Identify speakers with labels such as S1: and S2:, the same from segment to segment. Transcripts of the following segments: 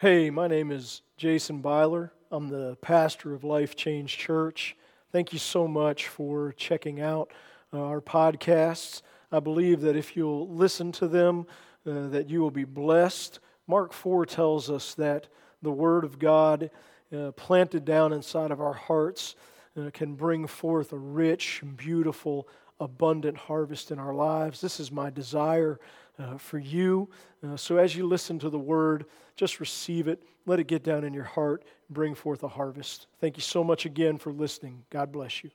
S1: Hey, my name is Jason Byler. I'm the pastor of Life Change Church. Thank you so much for checking out uh, our podcasts. I believe that if you'll listen to them, uh, that you will be blessed. Mark 4 tells us that the Word of God uh, planted down inside of our hearts uh, can bring forth a rich, beautiful, abundant harvest in our lives. This is my desire uh, for you. Uh, so as you listen to the word, just receive it. Let it get down in your heart and bring forth a harvest. Thank you so much again for listening. God bless you.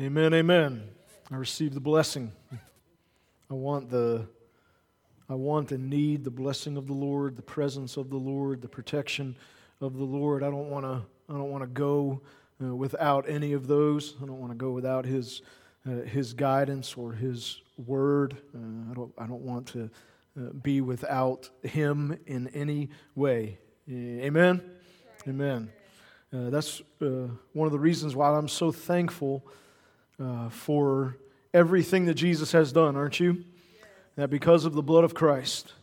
S1: Amen, amen. I receive the blessing. I want the I want and need the blessing of the Lord, the presence of the Lord, the protection of the Lord. I don't want to I don't want to go uh, without any of those. I don't want to go without his his guidance or his word. Uh, I, don't, I don't want to uh, be without him in any way. Amen? Amen. Uh, that's uh, one of the reasons why I'm so thankful uh, for everything that Jesus has done, aren't you? That because of the blood of Christ,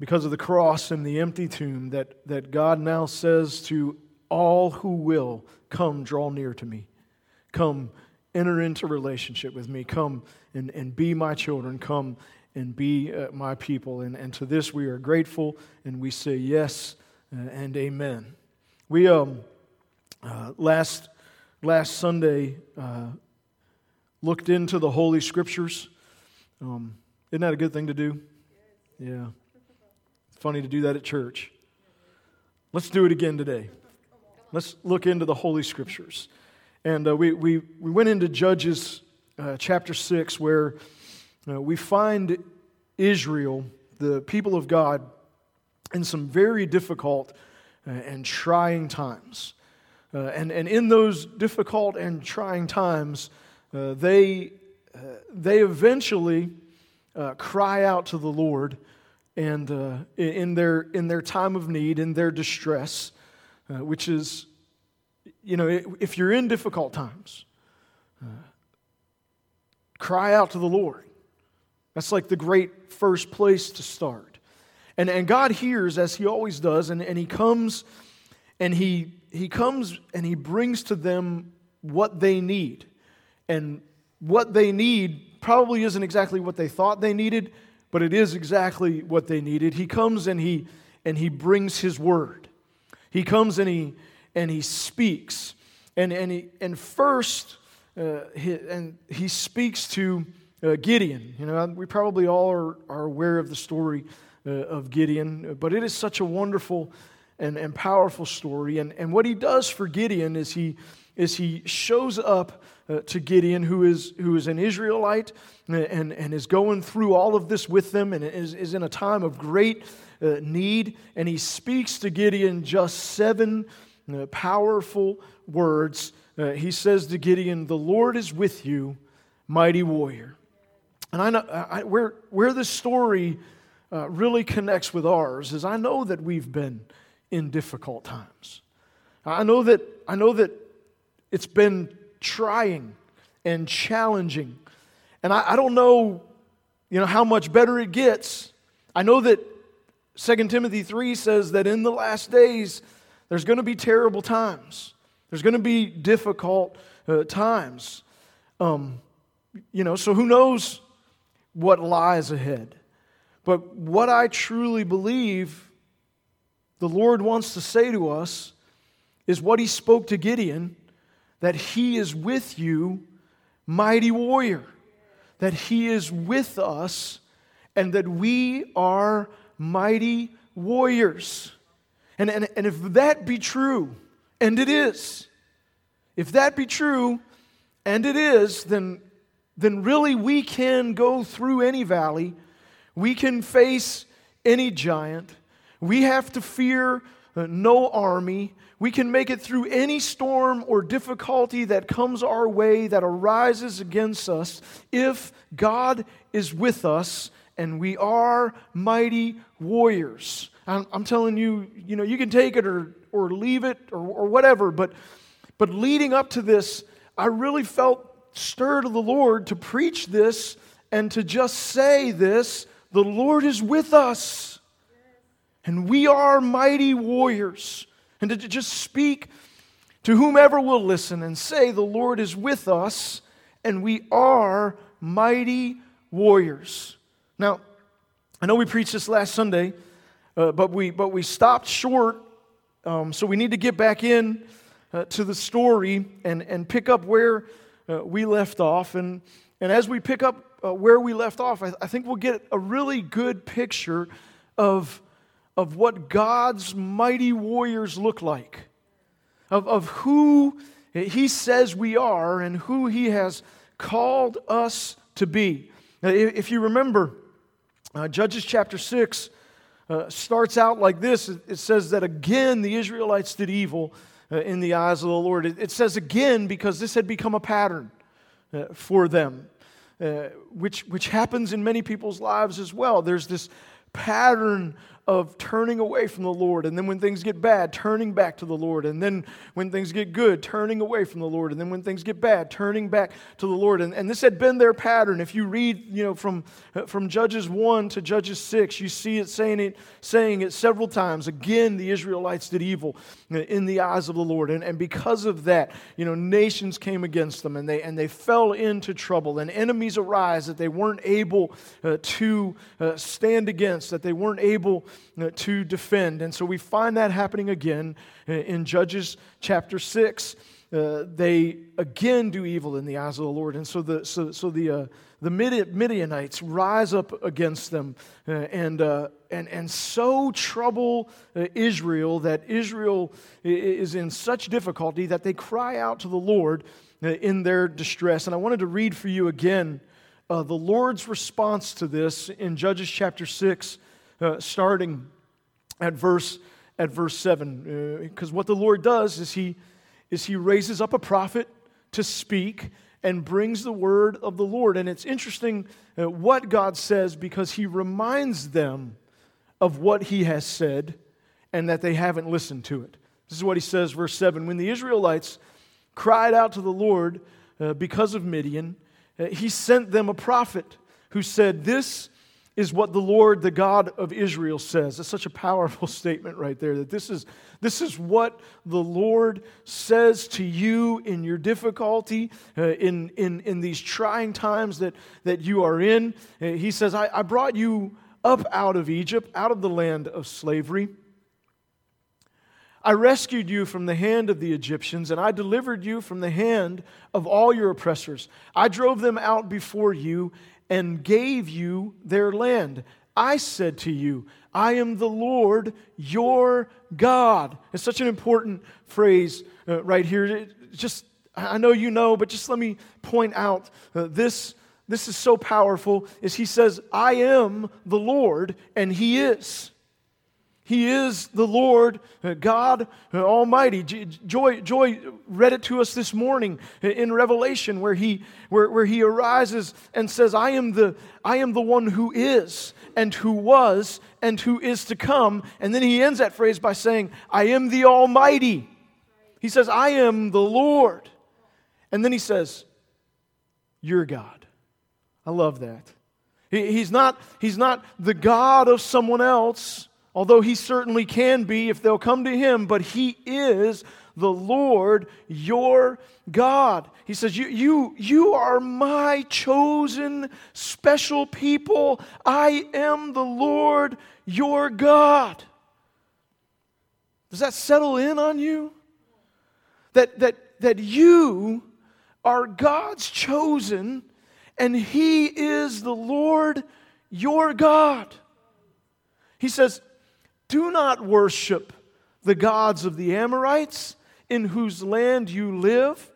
S1: because of the cross and the empty tomb, that, that God now says to all who will, Come, draw near to me. Come, enter into relationship with me. Come and, and be my children. Come and be uh, my people. And, and to this we are grateful and we say yes uh, and amen. We, um, uh, last, last Sunday, uh, looked into the Holy Scriptures. Um, isn't that a good thing to do? Yeah. It's funny to do that at church. Let's do it again today. Let's look into the Holy Scriptures. And uh, we, we, we went into Judges uh, chapter 6, where uh, we find Israel, the people of God, in some very difficult uh, and trying times. Uh, and, and in those difficult and trying times, uh, they, they eventually cry out to the Lord and in, their, in their time of need, in their distress, which is you know, if you're in difficult times, uh, cry out to the Lord. That's like the great first place to start. And, and God hears as He always does, and, and He comes and he, he comes and He brings to them what they need. And what they need probably isn't exactly what they thought they needed, but it is exactly what they needed. He comes and He and He brings His word. He comes and He and he speaks. And, and, he, and first, uh, he, and he speaks to uh, Gideon. You know, we probably all are, are aware of the story uh, of Gideon, but it is such a wonderful and, and powerful story. And, and what he does for Gideon is he, is he shows up uh, to Gideon, who is, who is an Israelite and, and is going through all of this with them and is, is in a time of great uh, need. And he speaks to Gideon just seven uh, powerful words. Uh, he says to Gideon, The Lord is with you, mighty warrior. And I know I, where, where the story uh, really connects with ours is I know that we've been in difficult times. I know that, I know that it's been trying and challenging. And I, I don't know, you know, how much better it gets. I know that 2 Timothy 3 says that in the last days, there's going to be terrible times. There's going to be difficult uh, times. Um, you know, so who knows what lies ahead? But what I truly believe the Lord wants to say to us is what he spoke to Gideon that he is with you, mighty warrior, that he is with us, and that we are mighty warriors. And, and, and if that be true, and it is, if that be true, and it is, then, then really we can go through any valley, we can face any giant, we have to fear uh, no army. We can make it through any storm or difficulty that comes our way that arises against us if God is with us and we are mighty warriors. I'm, telling you, you know, you can take it or, or leave it or, or whatever, but, but leading up to this, I really felt stirred of the Lord to preach this and to just say this the Lord is with us. And we are mighty warriors. And to just speak to whomever will listen and say, The Lord is with us, and we are mighty warriors. Now, I know we preached this last Sunday, uh, but, we, but we stopped short, um, so we need to get back in uh, to the story and, and pick up where uh, we left off. And, and as we pick up uh, where we left off, I, I think we'll get a really good picture of, of what God's mighty warriors look like, of, of who He says we are and who He has called us to be. Now, if you remember, uh, Judges chapter 6 uh, starts out like this it says that again the Israelites did evil uh, in the eyes of the Lord. It, it, says again because this had become a pattern uh, for them, uh, which, which happens in many people's lives as well. There's this pattern of turning away from the Lord. And then when things get bad, turning back to the Lord. And then when things get good, turning away from the Lord. And then when things get bad, turning back to the Lord. And, and this had been their pattern. If you read, you know, from, from Judges 1 to Judges 6, you see it saying it, saying it several times. Again, the Israelites did evil in the eyes of the Lord. And, and because of that, you know, nations came against them and they, and they fell into trouble. And enemies arise that they weren't able uh, to uh, stand against, that they weren't able uh, to defend. And so we find that happening again uh, in Judges chapter 6. Uh, they again do evil in the eyes of the Lord. And so the, so, so the, uh, the Midianites rise up against them uh, and, uh, and, and so trouble Israel that Israel is in such difficulty that they cry out to the Lord in their distress. And I wanted to read for you again the Lord's response to this in Judges chapter 6 uh, starting at verse, at verse 7. Because uh, what the Lord does is he, is he raises up a prophet to speak and brings the word of the Lord. And it's interesting uh, what God says because he reminds them of what he has said and that they haven't listened to it. This is what he says, verse 7. When the Israelites cried out to the Lord uh, because of Midian, uh, he sent them a prophet who said, This is what the Lord, the God of Israel, says. It's such a powerful statement right there that this is, this is what the Lord says to you in your difficulty, uh, in, in, in these trying times that, that you are in. Uh, he says, I, I brought you up out of Egypt, out of the land of slavery. I rescued you from the hand of the Egyptians, and I delivered you from the hand of all your oppressors. I drove them out before you and gave you their land. I said to you, I am the Lord your God. It's such an important phrase uh, right here. It just, I know you know, but just let me point out uh, this. This is so powerful. Is he says, I am the Lord, and he is. He is the Lord uh, God uh, Almighty. Joy, Joy read it to us this morning in Revelation where he, where, where he arises and says, I am, the, I am the one who is and who was and who is to come. And then he ends that phrase by saying, I am the Almighty. He says, I am the Lord. And then he says, You're God. I love that. He, he's, not, he's not the God of someone else although he certainly can be if they'll come to him, but he is the Lord your God. He says, You, you, you are my chosen special people. I am the Lord your God. Does that settle in on you? That, that, that you are God's chosen and He is the Lord your God. He says, do not worship the gods of the Amorites in whose land you live,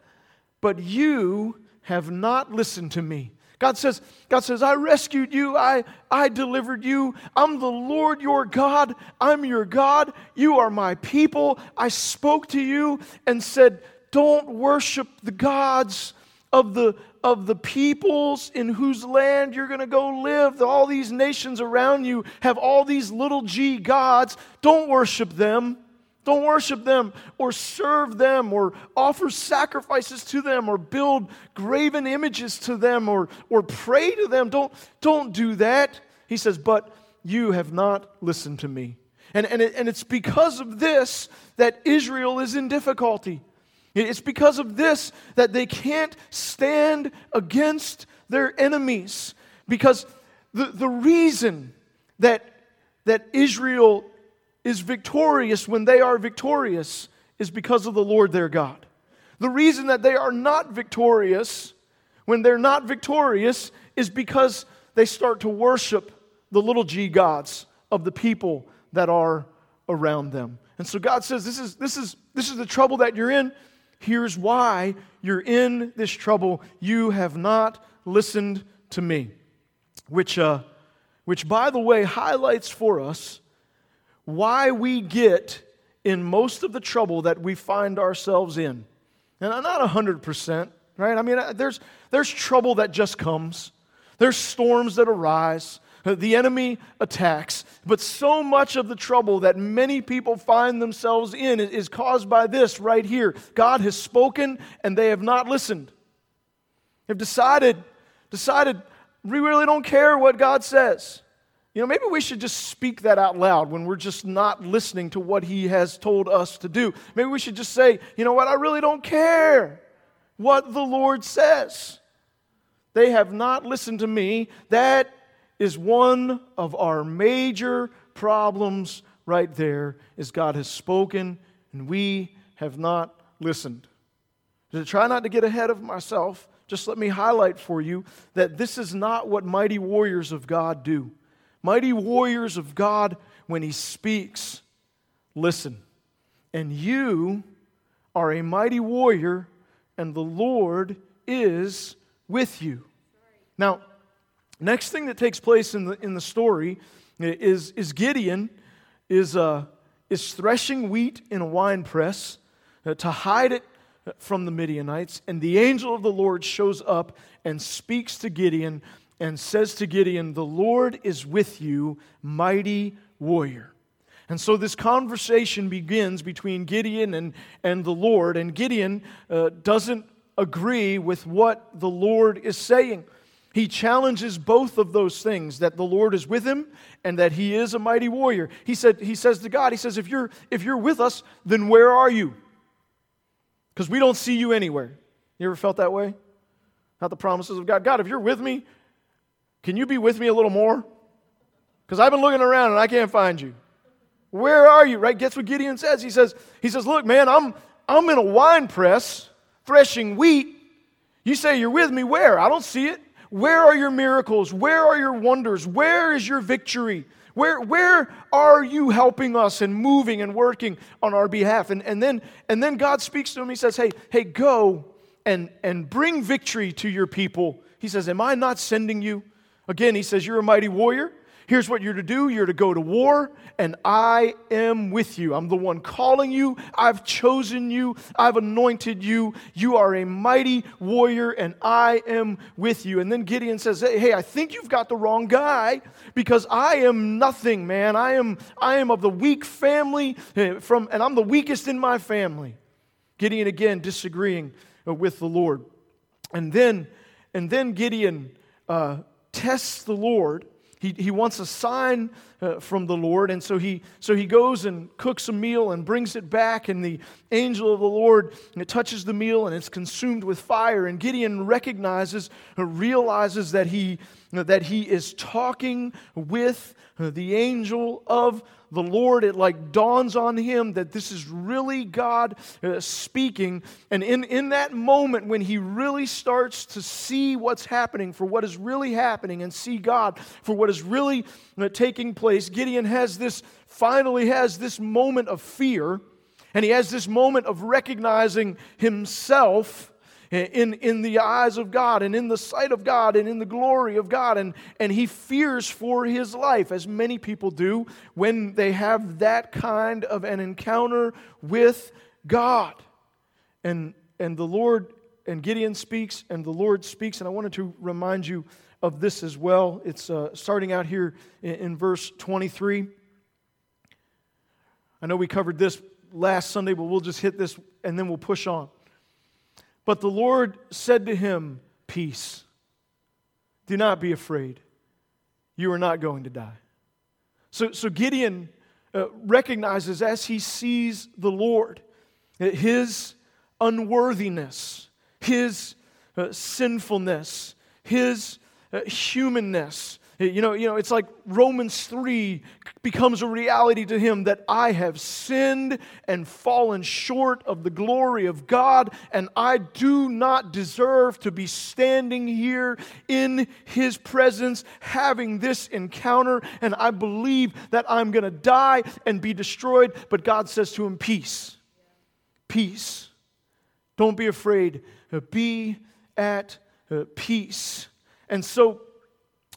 S1: but you have not listened to me. God says, God says, I rescued you, I, I delivered you. I'm the Lord your God. I'm your God. You are my people. I spoke to you and said, Don't worship the gods of the of the peoples in whose land you're going to go live. All these nations around you have all these little g gods. Don't worship them. Don't worship them or serve them or offer sacrifices to them or build graven images to them or, or pray to them. Don't, don't do that. He says, But you have not listened to me. And, and, it, and it's because of this that Israel is in difficulty. It's because of this that they can't stand against their enemies. Because the, the reason that, that Israel is victorious when they are victorious is because of the Lord their God. The reason that they are not victorious when they're not victorious is because they start to worship the little g gods of the people that are around them. And so God says, This is, this is, this is the trouble that you're in. Here's why you're in this trouble. You have not listened to me. Which, uh, which by the way, highlights for us why we get in most of the trouble that we find ourselves in. And not 100%, right? I mean, uh, there's, there's trouble that just comes, there's storms that arise. The enemy attacks, but so much of the trouble that many people find themselves in is caused by this right here. God has spoken and they have not listened. They've decided, decided, we really don't care what God says. You know, maybe we should just speak that out loud when we're just not listening to what He has told us to do. Maybe we should just say, you know what, I really don't care what the Lord says. They have not listened to me. That is one of our major problems right there is God has spoken and we have not listened. To try not to get ahead of myself, just let me highlight for you that this is not what mighty warriors of God do. Mighty warriors of God, when He speaks, listen. And you are a mighty warrior, and the Lord is with you. Now, next thing that takes place in the, in the story is, is Gideon is, uh, is threshing wheat in a wine press uh, to hide it from the Midianites. And the angel of the Lord shows up and speaks to Gideon and says to Gideon, The Lord is with you, mighty warrior. And so this conversation begins between Gideon and, and the Lord, and Gideon uh, doesn't agree with what the Lord is saying. He challenges both of those things that the Lord is with him and that he is a mighty warrior. He, said, he says to God, He says, if you're, if you're with us, then where are you? Because we don't see you anywhere. You ever felt that way? Not the promises of God. God, if you're with me, can you be with me a little more? Because I've been looking around and I can't find you. Where are you? Right? Guess what Gideon says? He says, he says, Look, man, I'm I'm in a wine press threshing wheat. You say you're with me. Where? I don't see it. Where are your miracles? Where are your wonders? Where is your victory? Where, where are you helping us and moving and working on our behalf? And, and, then, and then God speaks to him. He says, Hey, hey, go and, and bring victory to your people. He says, Am I not sending you? Again, he says, You're a mighty warrior. Here's what you're to do you're to go to war, and I am with you. I'm the one calling you. I've chosen you. I've anointed you. You are a mighty warrior, and I am with you. And then Gideon says, Hey, hey I think you've got the wrong guy because I am nothing, man. I am, I am of the weak family, eh, from, and I'm the weakest in my family. Gideon again disagreeing with the Lord. And then, and then Gideon. Uh, tests the Lord. He, he wants a sign uh, from the Lord, and so he, so he goes and cooks a meal and brings it back, and the angel of the Lord touches the meal and it's consumed with fire. And Gideon recognizes, uh, realizes that he, that he is talking with uh, the angel of the Lord, it like dawns on him that this is really God speaking. And in, in that moment, when he really starts to see what's happening for what is really happening and see God for what is really taking place, Gideon has this, finally has this moment of fear. And he has this moment of recognizing himself in, in the eyes of God and in the sight of God and in the glory of God. And, and he fears for his life, as many people do when they have that kind of an encounter with God. And, and the Lord, and Gideon speaks, and the Lord speaks. And I wanted to remind you of this as well. It's uh, starting out here in, in verse 23. I know we covered this last Sunday, but we'll just hit this and then we'll push on. But the Lord said to him, Peace. Do not be afraid. You are not going to die. So, so Gideon uh, recognizes as he sees the Lord his unworthiness, his uh, sinfulness, his humanness, you know, you know, it's like Romans 3 becomes a reality to him that I have sinned and fallen short of the glory of God, and I do not deserve to be standing here in his presence having this encounter, and I believe that I'm going to die and be destroyed. But God says to him, Peace, peace. Don't be afraid, be at uh, peace. And so,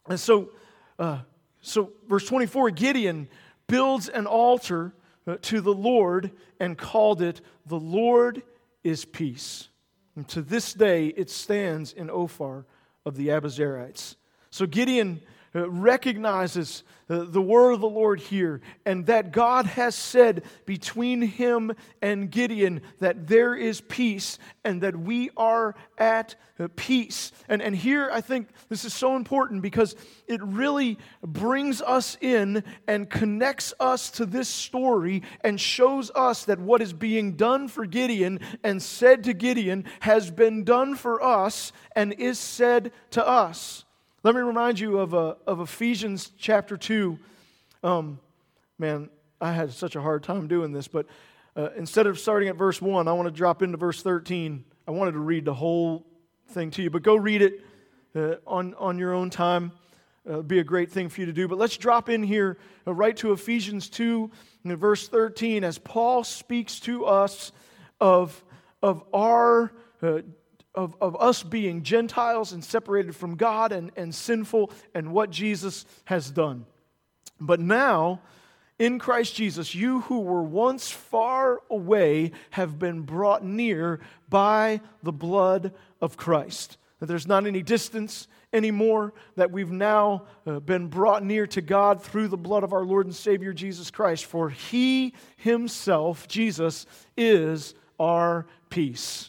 S1: and so, uh, so verse 24 Gideon builds an altar uh, to the Lord and called it, The Lord is Peace. And to this day, it stands in Ophrah of the Abiezrites. So Gideon uh, recognizes uh, the word of the Lord here and that God has said between him and Gideon that there is peace and that we are at uh, peace. And, and here I think this is so important because it really brings us in and connects us to this story and shows us that what is being done for Gideon and said to Gideon has been done for us and is said to us. Let me remind you of, uh, of Ephesians chapter 2. Um, man, I had such a hard time doing this, but uh, instead of starting at verse 1, I want to drop into verse 13. I wanted to read the whole thing to you, but go read it uh, on, on your own time. Uh, be a great thing for you to do. But let's drop in here uh, right to Ephesians 2 and verse 13 as Paul speaks to us of, of our uh, of, of us being Gentiles and separated from God and, and sinful and what Jesus has done. But now, in Christ Jesus, you who were once far away have been brought near by the blood of Christ. That there's not any distance anymore, that we've now uh, been brought near to God through the blood of our Lord and Savior Jesus Christ. For He Himself, Jesus, is our peace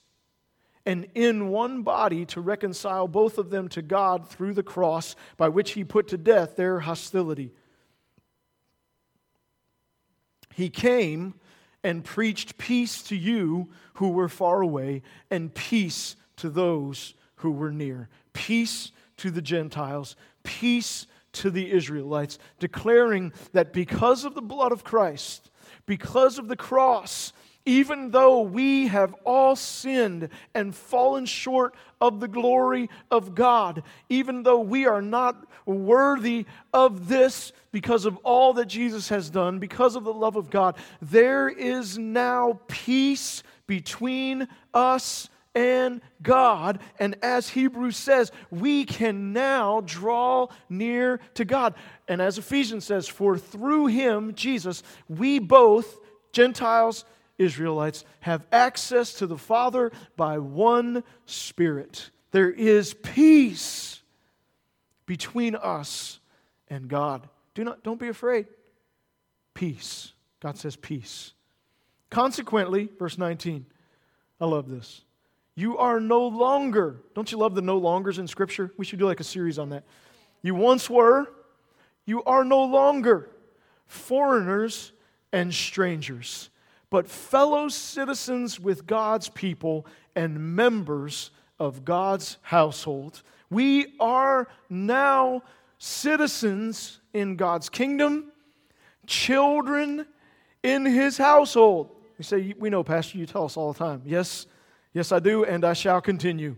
S1: and in one body to reconcile both of them to God through the cross, by which he put to death their hostility. He came and preached peace to you who were far away, and peace to those who were near. Peace to the Gentiles, peace to the Israelites, declaring that because of the blood of Christ, because of the cross, even though we have all sinned and fallen short of the glory of God, even though we are not worthy of this because of all that Jesus has done, because of the love of God, there is now peace between us and God. And as Hebrews says, we can now draw near to God. And as Ephesians says, for through him, Jesus, we both, Gentiles Israelites have access to the Father by one Spirit. There is peace between us and God. Do not, don't be afraid. Peace. God says peace. Consequently, verse 19, I love this. You are no longer, don't you love the no longers in Scripture? We should do like a series on that. You once were, you are no longer foreigners and strangers but fellow citizens with God's people and members of God's household. We are now citizens in God's kingdom, children in his household. You say, We know, Pastor, you tell us all the time. Yes, yes, I do, and I shall continue.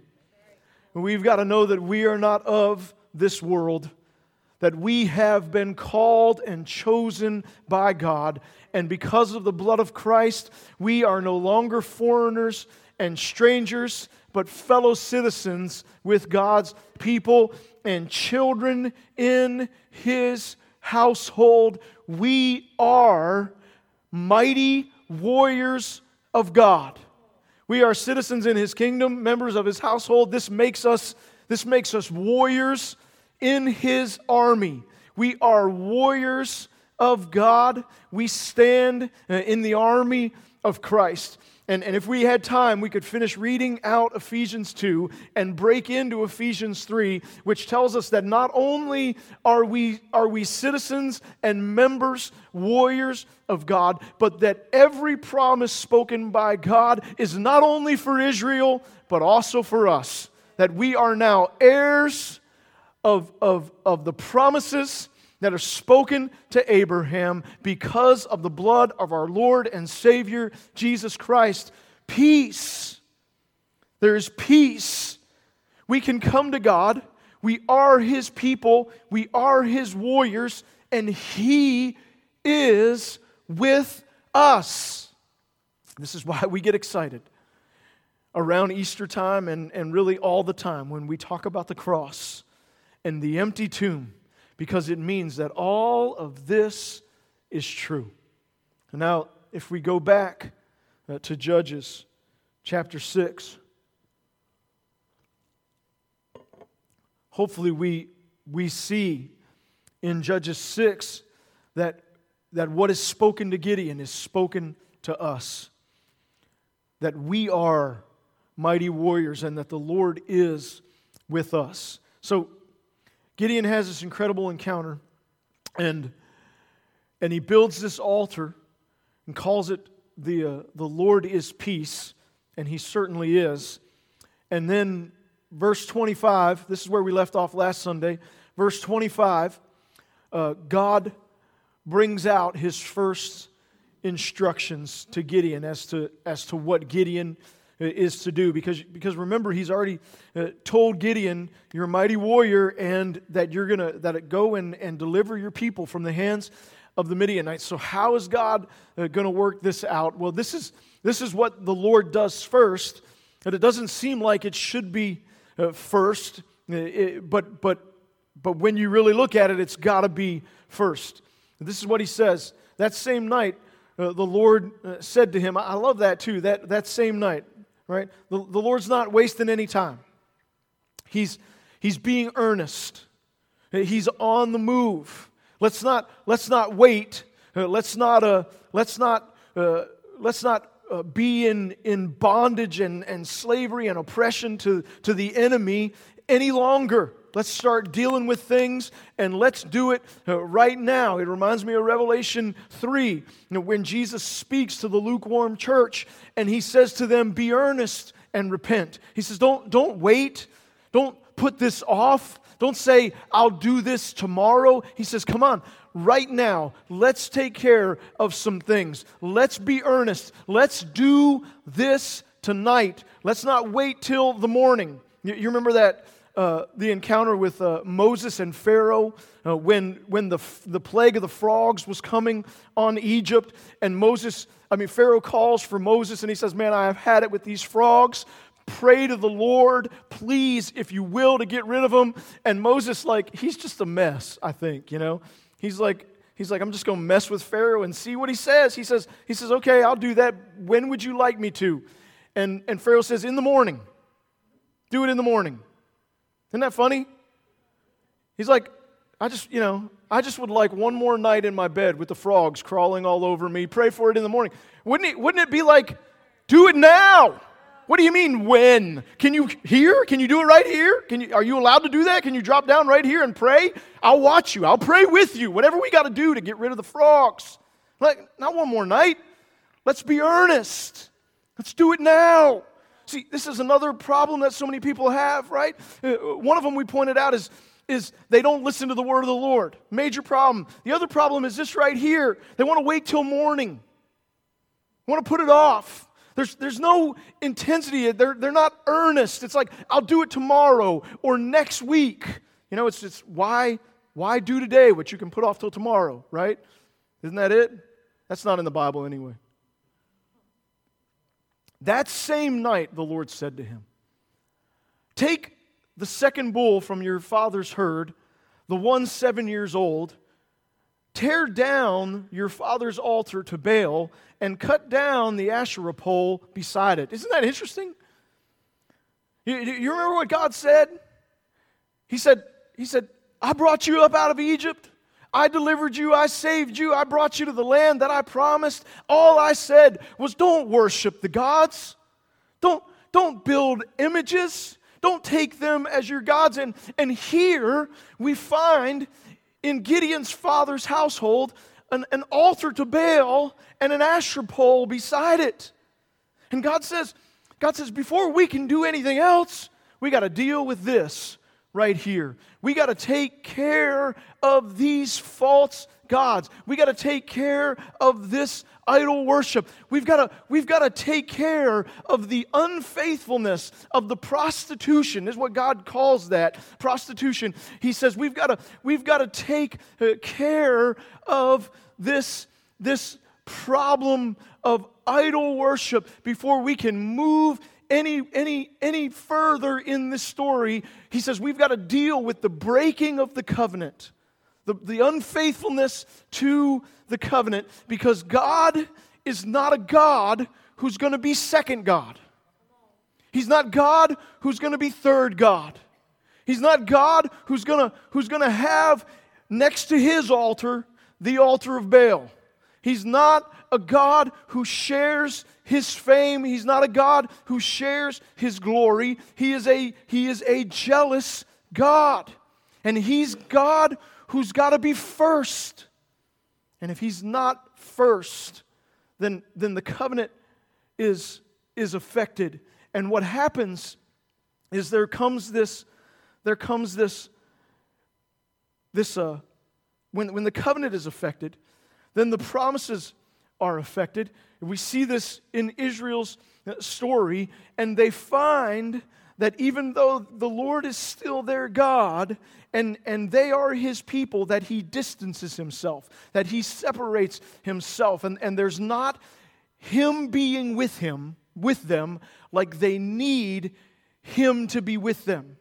S1: We've got to know that we are not of this world that we have been called and chosen by God. And because of the blood of Christ, we are no longer foreigners and strangers, but fellow citizens with God's people and children in His household. We are mighty warriors of God. We are citizens in his kingdom, members of his household. This makes us, this makes us warriors in his army. We are warriors of God. We stand uh, in the army of Christ. And, and if we had time, we could finish reading out Ephesians 2 and break into Ephesians 3, which tells us that not only are we, are we citizens and members, warriors of God, but that every promise spoken by God is not only for Israel, but also for us. That we are now heirs of, of, of the promises that are spoken to Abraham because of the blood of our Lord and Savior Jesus Christ. Peace. There is peace. We can come to God. We are His people. We are His warriors, and He is with us. This is why we get excited around Easter time and, and really all the time when we talk about the cross and the empty tomb because it means that all of this is true. Now, if we go back uh, to Judges chapter 6, hopefully we, we see in Judges 6 that, that what is spoken to Gideon is spoken to us. That we are mighty warriors and that the Lord is with us. So Gideon has this incredible encounter, and, and he builds this altar and calls it the, uh, the Lord is peace, and he certainly is. And then, verse 25, this is where we left off last Sunday. Verse 25, uh, God brings out his first instructions to Gideon as to, as to what Gideon is to do. Because, because remember he's already uh, told gideon you're a mighty warrior and that you're going to that go and, and deliver your people from the hands of the midianites. So how is god uh, going to work this out? Well this is this is what the lord does first and it doesn't seem like it should be uh, first. Uh, it, but but but when you really look at it it's got to be first. This is what he says. That same night uh, the Lord uh, said to him, I love that too, that, that same night right? The, the Lord's not wasting any time. He's, he's being earnest. He's on the move. Let's not, let's not wait. Uh, let's not, uh, let's not, uh, let's not uh, be in, in bondage and, and slavery and oppression to, to the enemy any longer. Let's start dealing with things and let's do it uh, right now. It reminds me of Revelation 3 when Jesus speaks to the lukewarm church and he says to them, Be earnest and repent. He says, Don't, don't wait. Don't put this off. Don't say, I'll do this tomorrow. He says, Come on, right now, let's take care of some things. Let's be earnest. Let's do this tonight. Let's not wait till the morning. You, remember that uh, the encounter with uh, Moses and Pharaoh uh, when, when the, the plague of the frogs was coming on Egypt. And Moses, I mean, Pharaoh calls for Moses and he says, Man, I have had it with these frogs. Pray to the Lord, please, if you will, to get rid of them. And Moses, like, he's just a mess, I think, you know? He's like, He's like, I'm just going to mess with Pharaoh and see what he says. He says, he says, okay, I'll do that. When would you like me to? And, and Pharaoh says, in the morning. Do it in the morning. Isn't that funny? He's like, I just, you know, I just would like one more night in my bed with the frogs crawling all over me. Pray for it in the morning. Wouldn't it, wouldn't it be like, do it now? What do you mean when? Can you here? Can you do it right here? Can you, are you allowed to do that? Can you drop down right here and pray? I'll watch you. I'll pray with you. Whatever we got to do to get rid of the frogs. Like, not one more night. Let's be earnest. Let's do it now. See, this is another problem that so many people have, right? Uh, one of them we pointed out is, is they don't listen to the word of the Lord. Major problem. The other problem is this right here. They want to wait till morning. Want to put it off. There's, there's no intensity. They're, they're not earnest. It's like, I'll do it tomorrow or next week. You know, it's just why, why do today what you can put off till tomorrow, right? Isn't that it? That's not in the Bible anyway. That same night, the Lord said to him, Take the second bull from your father's herd, the one seven years old, tear down your father's altar to Baal and cut down the Asherah pole beside it. Isn't that interesting? You, you remember what God said? He said, He said, I brought you up out of Egypt. I delivered you. I saved you. I brought you to the land that I promised. All I said was don't worship the gods. Don't, don't build images. Don't take them as your gods. And, and here we find in Gideon's father's household an, an altar to Baal and an Asherah pole beside it. And God says, God says, before we can do anything else, we got to deal with this right here. We got to take care of these false gods. We got to take care of this idol worship. We've got to we've got to take care of the unfaithfulness of the prostitution. Is what God calls that prostitution. He says we've got to we've got to take uh, care of this this problem of idol worship before we can move any, any, any further in this story, he says we've got to deal with the breaking of the covenant, the, the unfaithfulness to the covenant, because God is not a God who's going to be second God. He's not God who's going to be third God. He's not God who's going to who's going to have next to his altar the altar of Baal. He's not a God who shares his fame. He's not a God who shares his glory. He is a, he is a jealous God. And he's God who's got to be first. And if he's not first, then, then the covenant is, is affected. And what happens is there comes this, there comes this, this uh, when, when the covenant is affected, then the promises are affected. We see this in Israel's story, and they find that even though the Lord is still their God and, and they are his people, that he distances himself, that he separates himself, and, and there's not him being with him, with them, like they need him to be with them.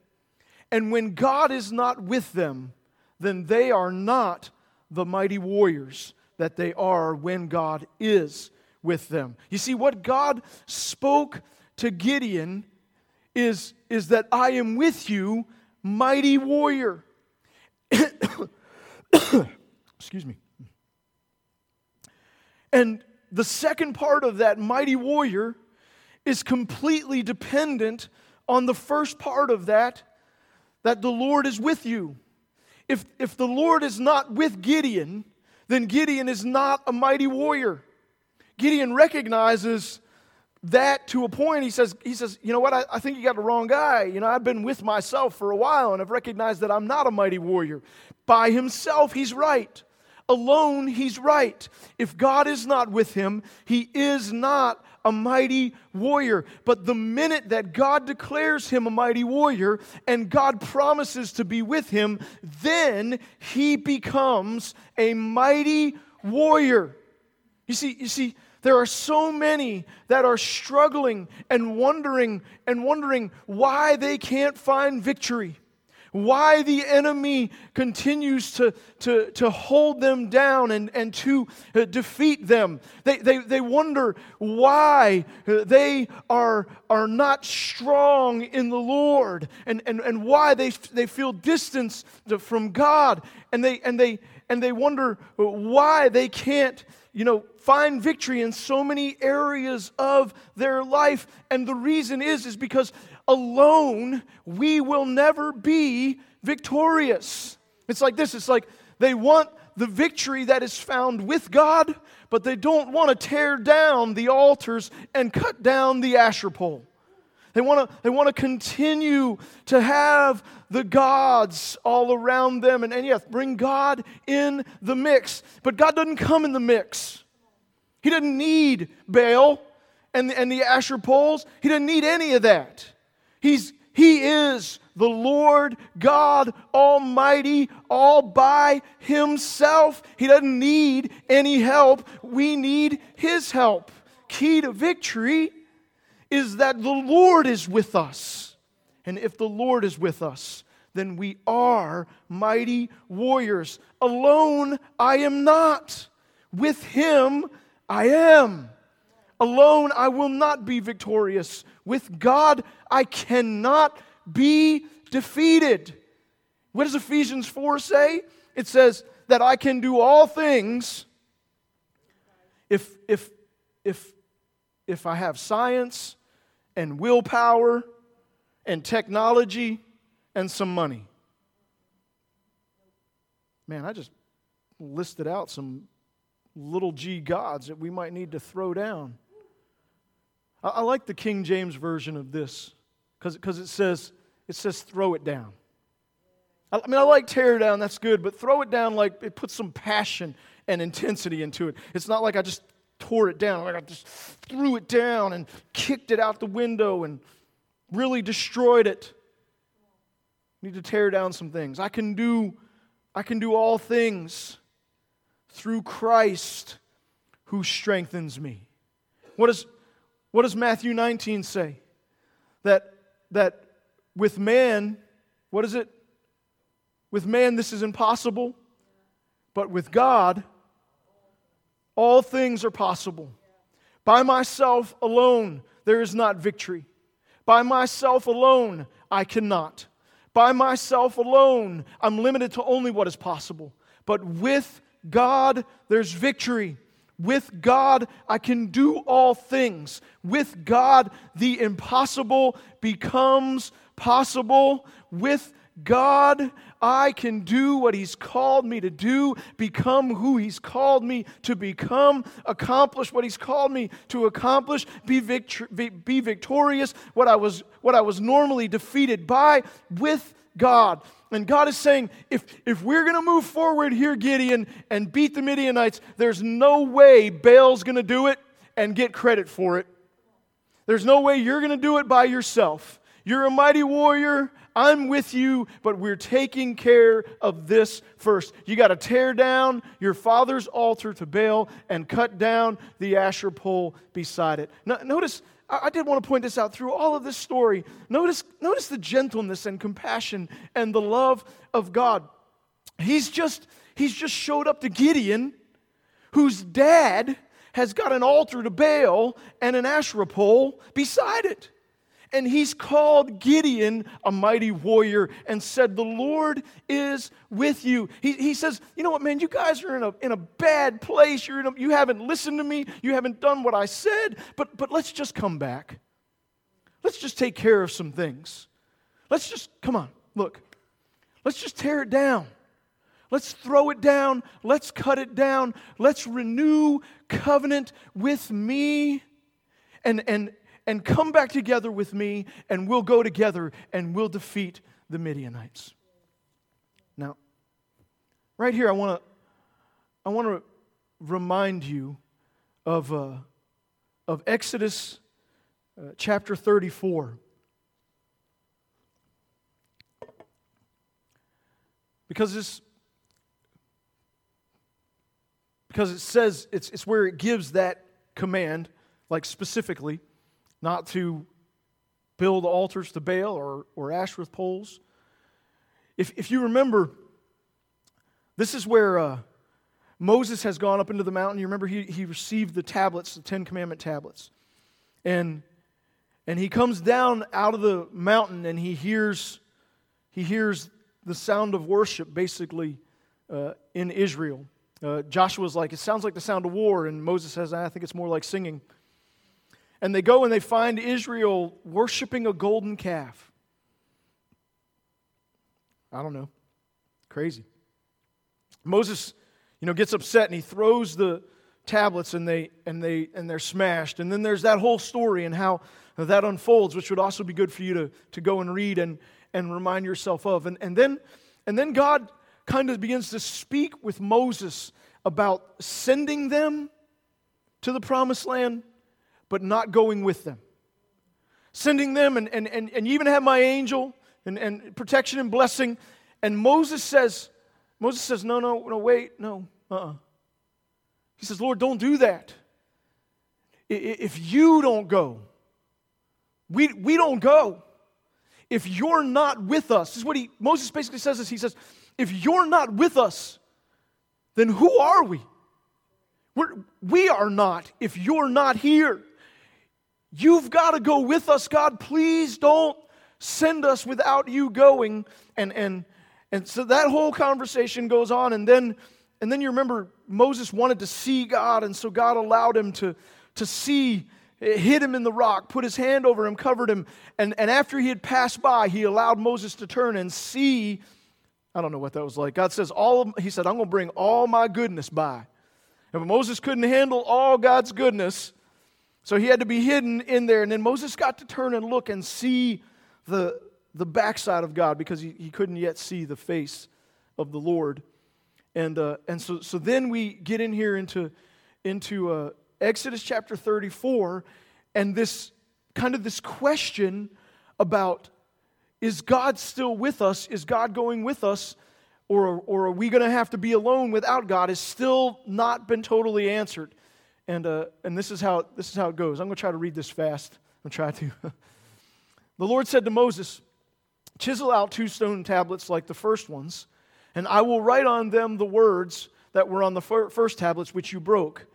S1: And when God is not with them, then they are not the mighty warriors that they are when God is with them. You see, what God spoke to Gideon is, is that I am with you, mighty warrior. Excuse me. And the second part of that mighty warrior is completely dependent on the first part of that, that the Lord is with you. If, if the Lord is not with Gideon, then Gideon is not a mighty warrior. Gideon recognizes that to a point. He says, he says You know what? I, I think you got the wrong guy. You know, I've been with myself for a while and I've recognized that I'm not a mighty warrior. By himself, he's right. Alone, he's right. If God is not with him, he is not a mighty warrior. But the minute that God declares him a mighty warrior and God promises to be with him, then he becomes a mighty warrior. You see, you see, there are so many that are struggling and wondering and wondering why they can't find victory why the enemy continues to, to, to hold them down and, and to uh, defeat them. They, they, they wonder why uh, they are, are not strong in the Lord and, and, and why they, they feel distance from God. And they, and, they, and they wonder why they can't you know, find victory in so many areas of their life. And the reason is, is because alone, we will never be victorious. It's like this it's like they want the victory that is found with God, but they don't want to tear down the altars and cut down the Asherah pole. They want to they want to continue to have the gods all around them and, and yes, bring God in the mix. But God doesn't come in the mix. He doesn't need Baal and the, and the Asherah poles. He doesn't need any of that. He's, he is the Lord God Almighty all by Himself. He doesn't need any help. We need His help. Key to victory is that the Lord is with us. And if the Lord is with us, then we are mighty warriors. Alone I am not. With him I am. Alone I will not be victorious. With God I cannot be defeated. What does Ephesians 4 say? It says that I can do all things if, if, if, if I have science and willpower and technology and some money. Man, I just listed out some little g gods that we might need to throw down. I, I like the King James version of this because it says, it says throw it down. I, I mean, I like tear down, that's good, but throw it down like it puts some passion and intensity into it. It's not like I just tore it down, like I just threw it down and kicked it out the window and really destroyed it. need to tear down some things. I can do I can do all things through Christ who strengthens me. What does, what does Matthew 19 say? That, that with man, what is it? With man, this is impossible, but with God, all things are possible. By myself alone, there is not victory. By myself alone, I cannot. By myself alone, I'm limited to only what is possible. But with God, there's victory. With God, I can do all things. With God, the impossible becomes possible. With God, I can do what He's called me to do, become who He's called me to become, accomplish what He's called me to accomplish, be, victor- be victorious, what I, was, what I was normally defeated by, with God. And God is saying, if, if we're going to move forward here, Gideon, and beat the Midianites, there's no way Baal's going to do it and get credit for it. There's no way you're going to do it by yourself. You're a mighty warrior. I'm with you, but we're taking care of this first. You got to tear down your father's altar to Baal and cut down the Asherah pole beside it. notice I did want to point this out through all of this story. Notice, notice the gentleness and compassion and the love of God. He's just, he's just showed up to Gideon, whose dad has got an altar to Baal and an Asherah pole beside it and he's called Gideon a mighty warrior and said, The Lord is with you. He, he says, You know what, man, you guys are in a, in a bad place. You're in a, you haven't listened to me. You haven't done what I said, but, but let's just come back. Let's just take care of some things. Let's just, come on, look. Let's just tear it down. Let's throw it down. Let's cut it down. Let's renew covenant with me. And, and, and come back together with me, and we'll go together and we'll defeat the Midianites. Now, right here, I want to I want to remind you of, uh, of Exodus uh, chapter 34. Because this because it says it's, it's where it gives that command, like specifically not to build altars to Baal or, or Asherah poles. If, if you remember, this is where uh, Moses has gone up into the mountain. You remember he, he received the tablets, the Ten Commandment tablets. And, and he comes down out of the mountain and he hears, he hears the sound of worship basically uh, in Israel. Uh, Joshua's like, it sounds like the sound of war. And Moses says, I think it's more like singing. And they go and they find Israel worshiping a golden calf. I don't know. Crazy. Moses, you know, gets upset and he throws the tablets and they and they and they're smashed. And then there's that whole story and how that unfolds, which would also be good for you to, to go and read and, and remind yourself of. And, and then and then God kind of begins to speak with Moses about sending them to the promised land but not going with them. Sending them, and, and, and, and you even have my angel and, and protection and blessing. And Moses says, Moses says, No, no, no, wait, no, uh uh-uh. He says, Lord, don't do that. If you don't go, we, we don't go. if you're not with us, this is what he, Moses basically says is He says, if you're not with us, then who are we? We're, we are not if you're not here. You've got to go with us, God. Please don't send us without you going. And, and, and so that whole conversation goes on. And then, and then you remember Moses wanted to see God, and so God allowed him to, to see, eh, hit him in the rock, put his hand over him, covered him. And, and after he had passed by, he allowed Moses to turn and see. I don't know what that was like. God says, all of, He said, I'm going to bring all my goodness by. And Moses couldn't handle all God's goodness, so he had to be hidden in there. And then Moses got to turn and look and see the, the backside of God because he, he couldn't yet see the face of the Lord. And, uh, and so, so then we get in here into, into uh, Exodus chapter 34 and this kind of this question about is God still with us? Is God going with us? Or, or are we going to have to be alone without God? Is still not been totally answered. And, uh, and this, is how, this is how it goes. I'm going to try to read this fast. I'm going to try to. The Lord said to Moses, Chisel out two stone tablets like the first ones, and I will write on them the words that were on the first tablets which you broke.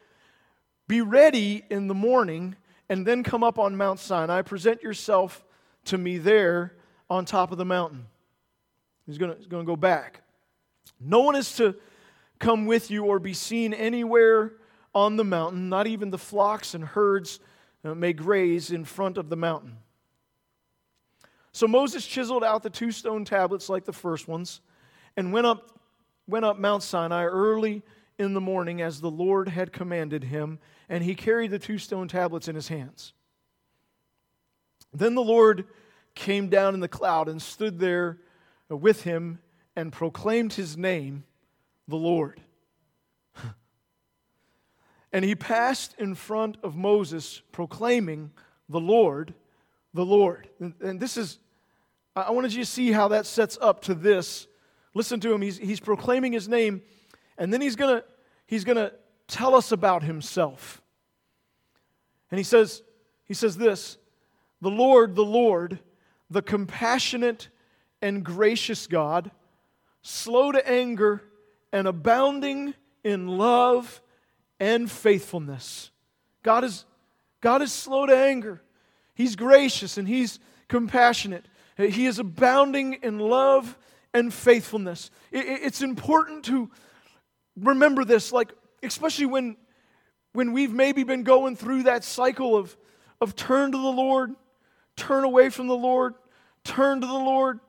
S1: Be ready in the morning, and then come up on Mount Sinai. Present yourself to me there on top of the mountain. He's going to go back. No one is to come with you or be seen anywhere on the mountain, not even the flocks and herds uh, may graze in front of the mountain. So Moses chiseled out the two stone tablets like the first ones and went up, went up Mount Sinai early in the morning as the Lord had commanded him, and he carried the two stone tablets in his hands. Then the Lord came down in the cloud and stood there with him and proclaimed his name, the Lord. And he passed in front of Moses, proclaiming, The Lord, the Lord. And, and this is I wanted you to see how that sets up to this. Listen to him. He's, he's proclaiming his name, and then he's going to he's going to tell us about himself. And he says, he says this The Lord, the Lord, the compassionate and gracious God, slow to anger and abounding in love and faithfulness. God is, God is slow to anger. He's gracious and he's compassionate. He is abounding in love and faithfulness. It's important to remember this, like, especially when, when we've maybe been going through that cycle of, of turn to the Lord, turn away from the Lord, turn to the Lord,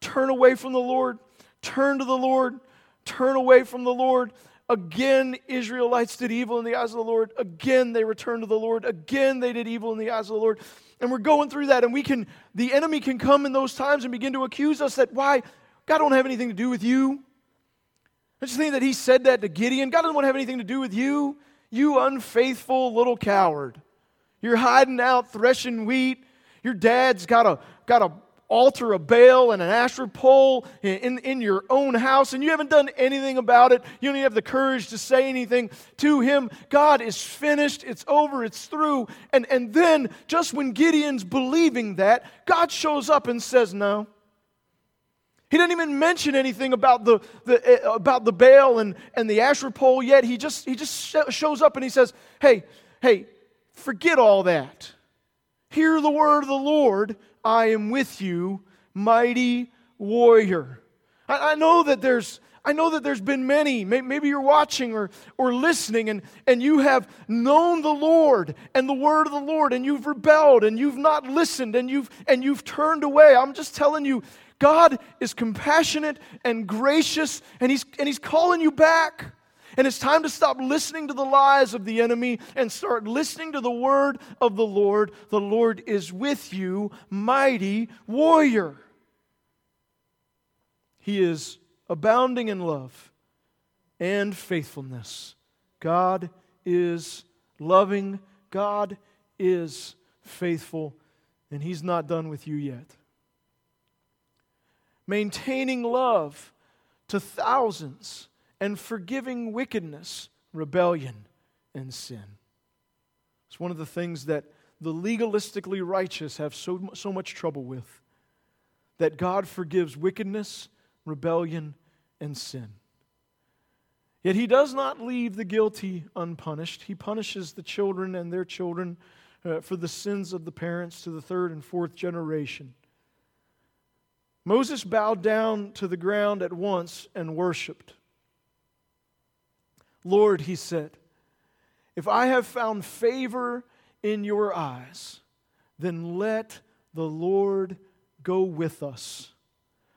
S1: turn away from the Lord, turn to the Lord, turn away from the Lord. Again, Israelites did evil in the eyes of the Lord. Again, they returned to the Lord. Again, they did evil in the eyes of the Lord. And we're going through that, and we can, the enemy can come in those times and begin to accuse us that why God don't have anything to do with you. I just think that he said that to Gideon. God doesn't want to have anything to do with you, you unfaithful little coward. You're hiding out threshing wheat. Your dad's got a got a altar of Baal and an Asherah pole in, in your own house, and you haven't done anything about it. You don't even have the courage to say anything to him. God is finished, it's over, it's through. And, and then, just when Gideon's believing that, God shows up and says, No. He didn't even mention anything about the, the, eh, about the Baal and, and the Asherah pole yet. He just, he just shows up and he says, Hey, hey, forget all that. Hear the word of the Lord I am with you, mighty warrior. I, I know that there's I know that there's been many, maybe you're watching or, or listening, and, and you have known the Lord and the word of the Lord, and you've rebelled and you've not listened and you've, and you've turned away. I'm just telling you, God is compassionate and gracious, and he's, and he's calling you back. And it's time to stop listening to the lies of the enemy and start listening to the word of the Lord. The Lord is with you, mighty warrior. He is abounding in love and faithfulness. God is loving, God is faithful, and He's not done with you yet. Maintaining love to thousands and forgiving wickedness, rebellion, and sin. It's one of the things that the legalistically righteous have so, so much trouble with. that God forgives wickedness, rebellion, and sin. Yet he does not leave the guilty unpunished. He punishes the children and their children uh, for the sins of the parents to the third and fourth generation. Moses bowed down to the ground at once and worshiped. Lord, he said, if I have found favor in your eyes, then let the Lord go with us.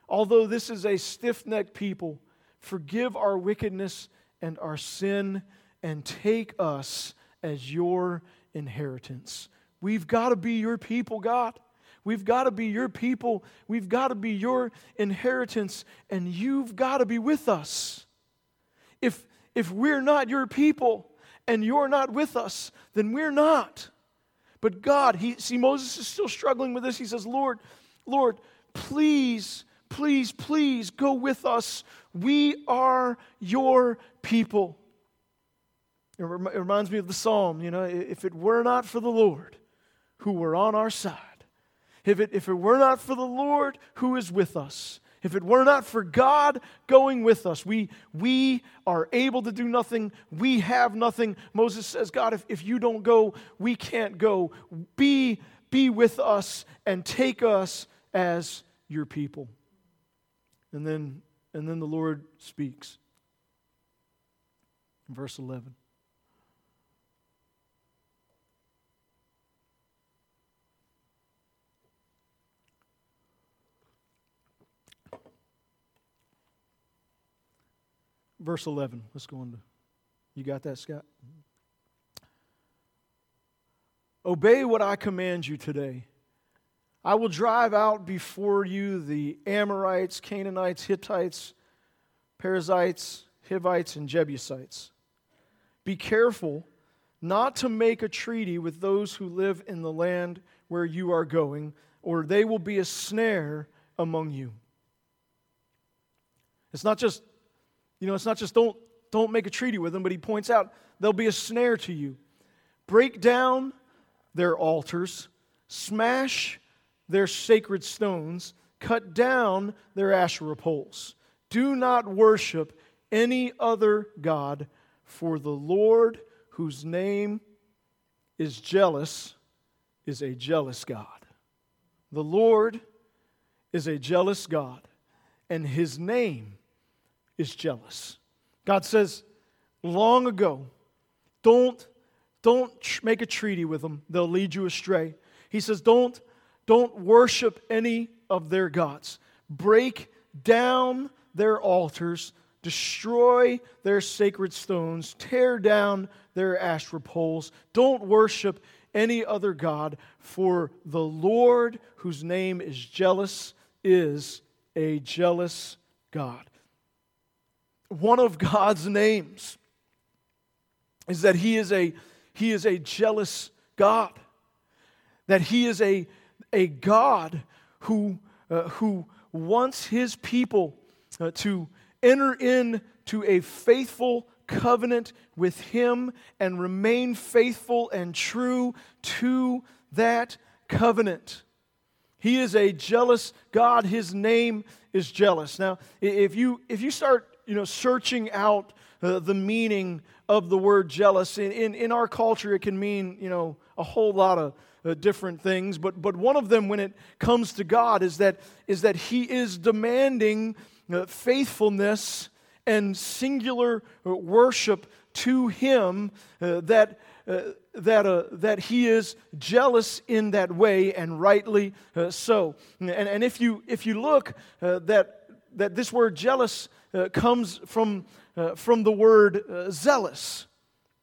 S1: Although this is a stiff necked people, forgive our wickedness and our sin and take us as your inheritance. We've got to be your people, God. We've got to be your people. We've got to be your inheritance, and you've got to be with us. If, if we're not your people and you're not with us, then we're not. But God, he, see, Moses is still struggling with this. He says, Lord, Lord, please, please, please go with us. We are your people. It reminds me of the psalm, you know, if it were not for the Lord who were on our side, if it, if it were not for the Lord who is with us, if it were not for God going with us, we, we are able to do nothing. We have nothing. Moses says, God, if, if you don't go, we can't go. Be, be with us and take us as your people. And then, and then the Lord speaks. Verse 11. Verse 11. Let's go on to. You got that, Scott? Obey what I command you today. I will drive out before you the Amorites, Canaanites, Hittites, Perizzites, Hivites, and Jebusites. Be careful not to make a treaty with those who live in the land where you are going, or they will be a snare among you. It's not just you know, it's not just don't, don't make a treaty with them, but he points out there'll be a snare to you. Break down their altars, smash their sacred stones, cut down their Asherah poles. Do not worship any other God, for the Lord, whose name is jealous, is a jealous God. The Lord is a jealous God, and his name is jealous. God says long ago, don't, don't make a treaty with them. They'll lead you astray. He says, don't, don't worship any of their gods. Break down their altars, destroy their sacred stones, tear down their Asherah poles. Don't worship any other God, for the Lord, whose name is jealous, is a jealous God one of God's names is that he is a, he is a jealous God, that he is a, a God who, uh, who wants his people uh, to enter into a faithful covenant with him and remain faithful and true to that covenant. He is a jealous God. His name is jealous. Now, if you, if you start you know, searching out uh, the meaning of the word jealous. In, in, in, our culture, it can mean, you know, a whole lot of uh, different things. But, but one of them, when it comes to God, is that, is that He is demanding uh, faithfulness and singular uh, worship to Him uh, that. Uh, that, that he is jealous in that way, and rightly so. And, and if, you, if you look, that, that this word jealous uh, comes from, uh, from the word uh, zealous,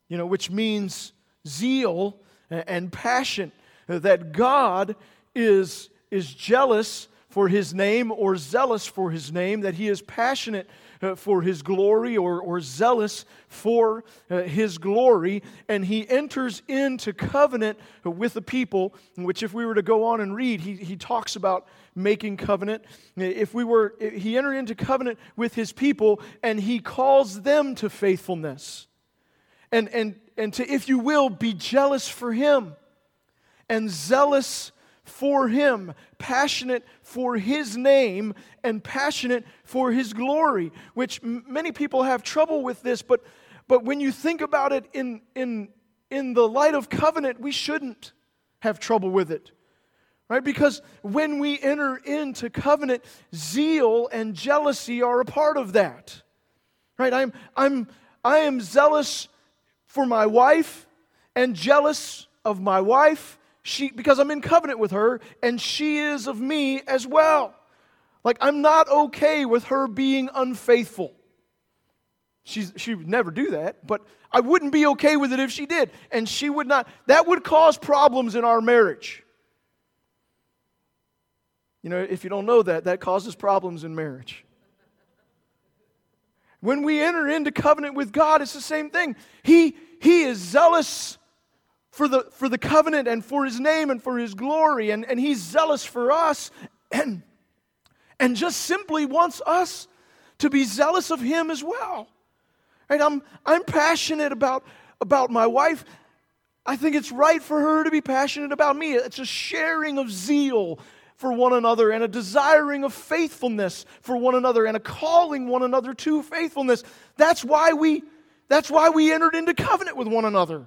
S1: you know, which means zeal and passion. Uh, that God is, is jealous for his name or zealous for his name, that he is passionate uh, for his glory or, or zealous for uh, his glory. And he enters into covenant with the people, which, if we were to go on and read, he, he talks about making covenant. If we were, he entered into covenant with his people and he calls them to faithfulness. And, and, and to, if you will, be jealous for him and zealous for Him, passionate for His name, and passionate for His glory, which m- many people have trouble with this, but, but when you think about it in, in, in the light of covenant, we shouldn't have trouble with it. Right? Because when we enter into covenant, zeal and jealousy are a part of that. Right? I'm, I'm, I am zealous for my wife and jealous of my wife she, because I'm in covenant with her, and she is of me as well. Like, I'm not okay with her being unfaithful. She's, she would never do that, but I wouldn't be okay with it if she did. And she would not, that would cause problems in our marriage. You know, if you don't know that, that causes problems in marriage. When we enter into covenant with God, it's the same thing. He, he is zealous for the, for the covenant and for his name and for his glory, and, and he's zealous for us and, and just simply wants us to be zealous of him as well. Right? I'm, I'm passionate about, about my wife. I think it's right for her to be passionate about me. It's a sharing of zeal for one another and a desiring of faithfulness for one another and a calling one another to faithfulness. That's why we that's why we entered into covenant with one another.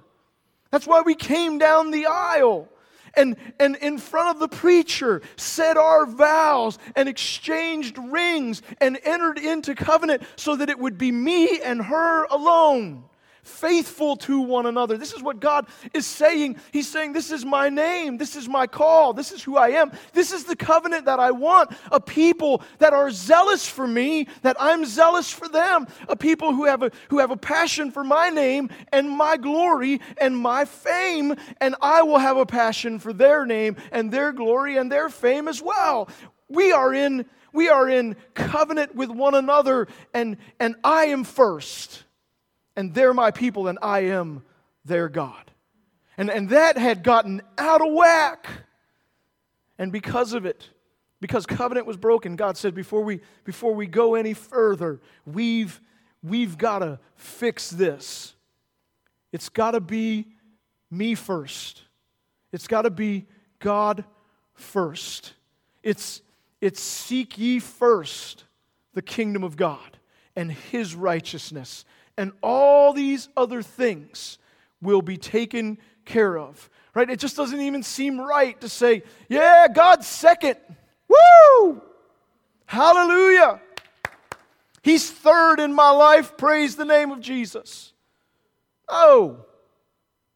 S1: That's why we came down the aisle and, and in front of the preacher said our vows and exchanged rings and entered into covenant so that it would be me and her alone faithful to one another. This is what God is saying. He's saying, This is my name. This is my call. This is who I am. This is the covenant that I want. A people that are zealous for me, that I'm zealous for them. A people who have a, who have a passion for my name and my glory and my fame. And I will have a passion for their name and their glory and their fame as well. We are in. We are in covenant with one another, and, and I am first and they're my people, and I am their God. And, and that had gotten out of whack. And because of it, because covenant was broken, God said, before we, before we go any further, we've, we've got to fix this. It's got to be me first. It's got to be God first. It's, it's seek ye first the kingdom of God and his righteousness, and all these other things will be taken care of. Right? It just doesn't even seem right to say, yeah, God's second. Woo! Hallelujah. He's third in my life. Praise the name of Jesus. Oh,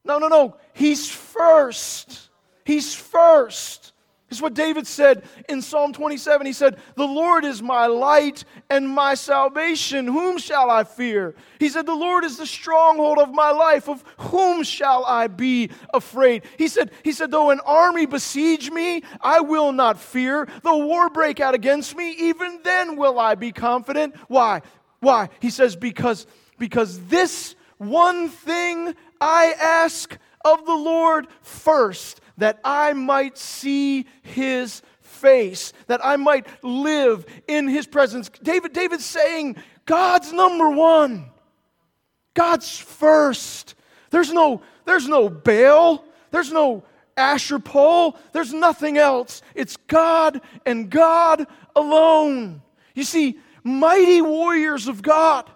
S1: no, no, no. He's first. He's first. Is what David said in Psalm 27. He said, The Lord is my light and my salvation. Whom shall I fear? He said, The Lord is the stronghold of my life. Of whom shall I be afraid? He said, he said, Though an army besiege me, I will not fear. Though war break out against me, even then will I be confident. Why? Why? He says, Because, because this one thing I ask of the Lord first that I might see his face, that I might live in his presence. David, David's saying, God's number one. God's first. There's no, there's no Baal. There's no Asher pole. There's nothing else. It's God and God alone. You see, mighty warriors of God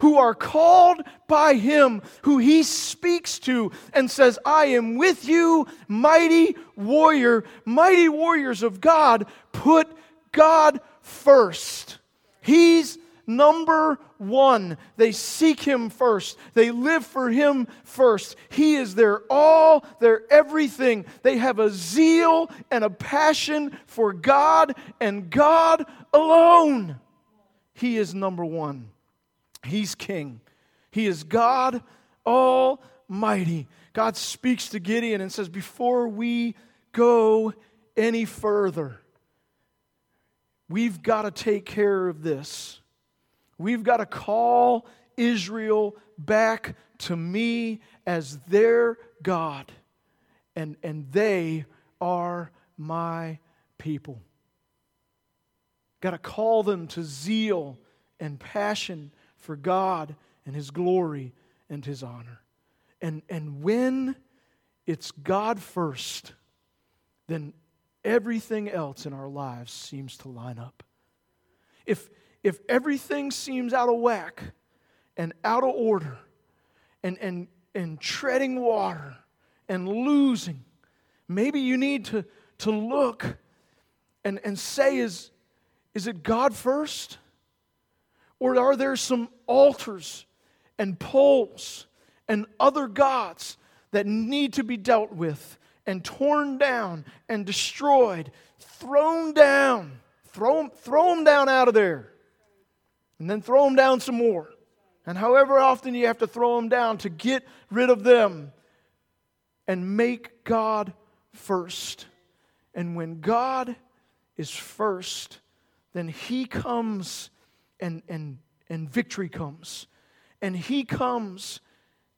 S1: who are called by him, who he speaks to and says, I am with you, mighty warrior. Mighty warriors of God put God first. He's number one. They seek him first, they live for him first. He is their all, their everything. They have a zeal and a passion for God and God alone. He is number one. He's king. He is God Almighty. God speaks to Gideon and says, Before we go any further, we've got to take care of this. We've got to call Israel back to me as their God, and, and they are my people. Got to call them to zeal and passion for God and His glory and His honor. And, and when it's God first, then everything else in our lives seems to line up. If, if everything seems out of whack and out of order and, and, and treading water and losing, maybe you need to, to look and, and say, is, is it God first? Or are there some altars and poles and other gods that need to be dealt with and torn down and destroyed, thrown down? Throw, throw them down out of there. And then throw them down some more. And however often you have to throw them down to get rid of them and make God first. And when God is first, then He comes and, and, and victory comes. And He comes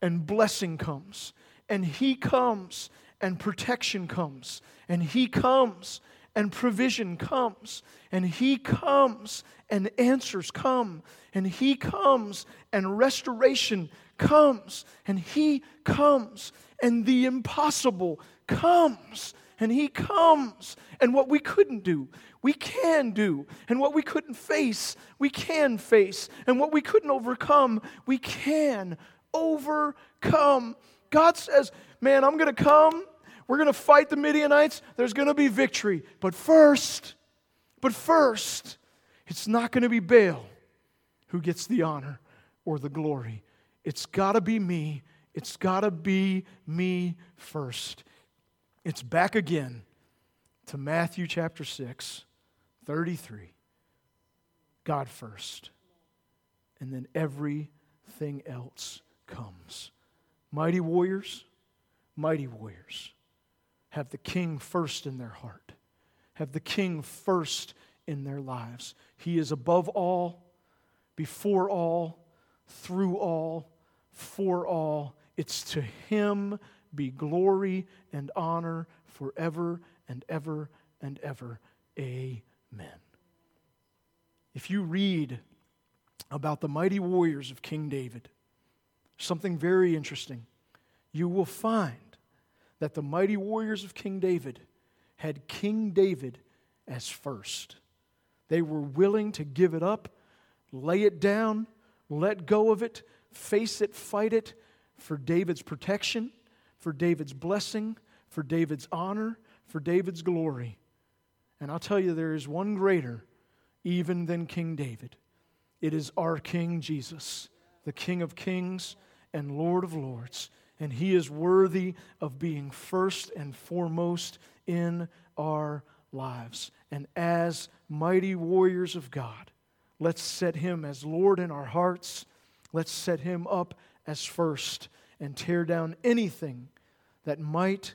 S1: and blessing comes. And He comes and protection comes. And He comes and provision comes. And He comes and answers come. And He comes and restoration comes. And He comes and the impossible comes. And He comes. And what we couldn't do, we can do. And what we couldn't face, we can face. And what we couldn't overcome, we can overcome. God says, Man, I'm going to come. We're going to fight the Midianites. There's going to be victory. But first, but first, it's not going to be Baal who gets the honor or the glory. It's got to be me. It's got to be me first. It's back again to Matthew chapter 6, 33. God first. And then everything else comes. Mighty warriors, mighty warriors have the king first in their heart, have the king first in their lives. He is above all, before all, through all, for all. It's to him be glory and honor forever and ever and ever. Amen. If you read about the mighty warriors of King David, something very interesting. You will find that the mighty warriors of King David had King David as first. They were willing to give it up, lay it down, let go of it, face it, fight it for David's protection, for David's blessing, for David's honor, for David's glory. And I'll tell you, there is one greater even than King David. It is our King Jesus, the King of kings and Lord of lords. And he is worthy of being first and foremost in our lives. And as mighty warriors of God, let's set him as Lord in our hearts. Let's set him up as first and tear down anything that might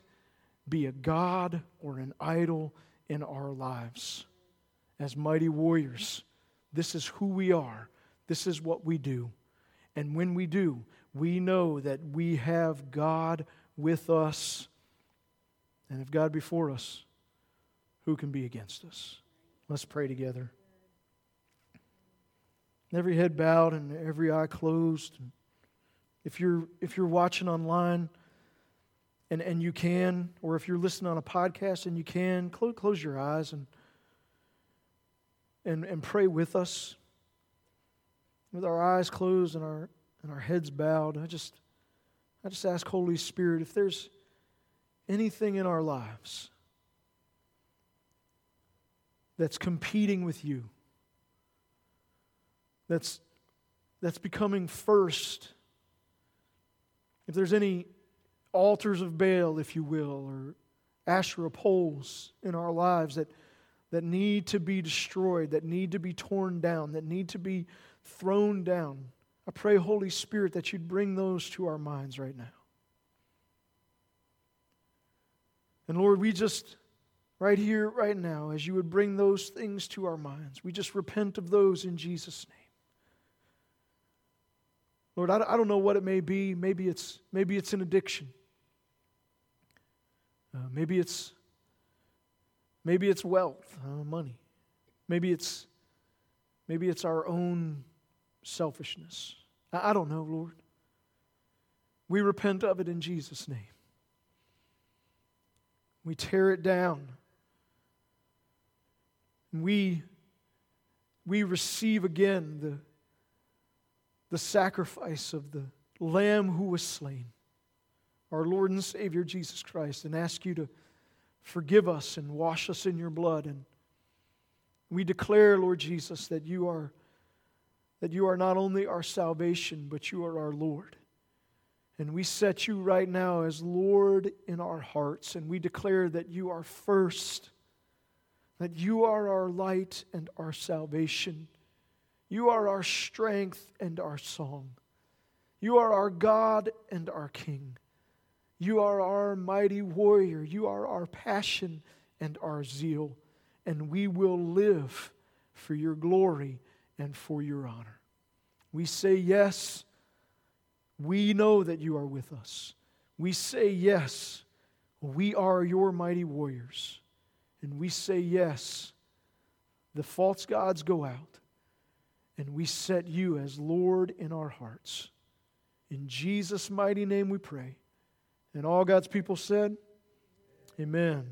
S1: be a God or an idol in our lives. As mighty warriors, this is who we are, this is what we do. And when we do, we know that we have God with us. And if God before us, who can be against us? Let's pray together. Every head bowed and every eye closed. If you're, if you're watching online and, and you can, or if you're listening on a podcast and you can, close, close your eyes and, and, and pray with us. With our eyes closed and our and our heads bowed, I just, I just ask Holy Spirit if there's anything in our lives that's competing with you, that's, that's becoming first, if there's any altars of Baal, if you will, or Asherah poles in our lives that, that need to be destroyed, that need to be torn down, that need to be thrown down. I pray, Holy Spirit, that you'd bring those to our minds right now. And Lord, we just, right here, right now, as you would bring those things to our minds, we just repent of those in Jesus' name. Lord, I, don't know what it may be. Maybe it's, maybe it's an addiction. Uh, maybe it's maybe it's wealth, uh, money. Maybe it's maybe it's our own selfishness. I I don't know, Lord. We repent of it in Jesus' name. We tear it down We, we receive again the, the sacrifice of the Lamb who was slain, our Lord and Savior Jesus Christ, and ask you to forgive us and wash us in your blood. And we declare, Lord Jesus, that you are, that you are not only our salvation, but you are our Lord. And we set you right now as Lord in our hearts, and we declare that you are first, that you are our light and our salvation. You are our strength and our song. You are our God and our King. You are our mighty warrior. You are our passion and our zeal. And we will live for your glory and for your honor. We say yes. We know that you are with us. We say yes. We are your mighty warriors. And we say yes. The false gods go out. And we set you as Lord in our hearts. In Jesus' mighty name we pray. And all God's people said, Amen.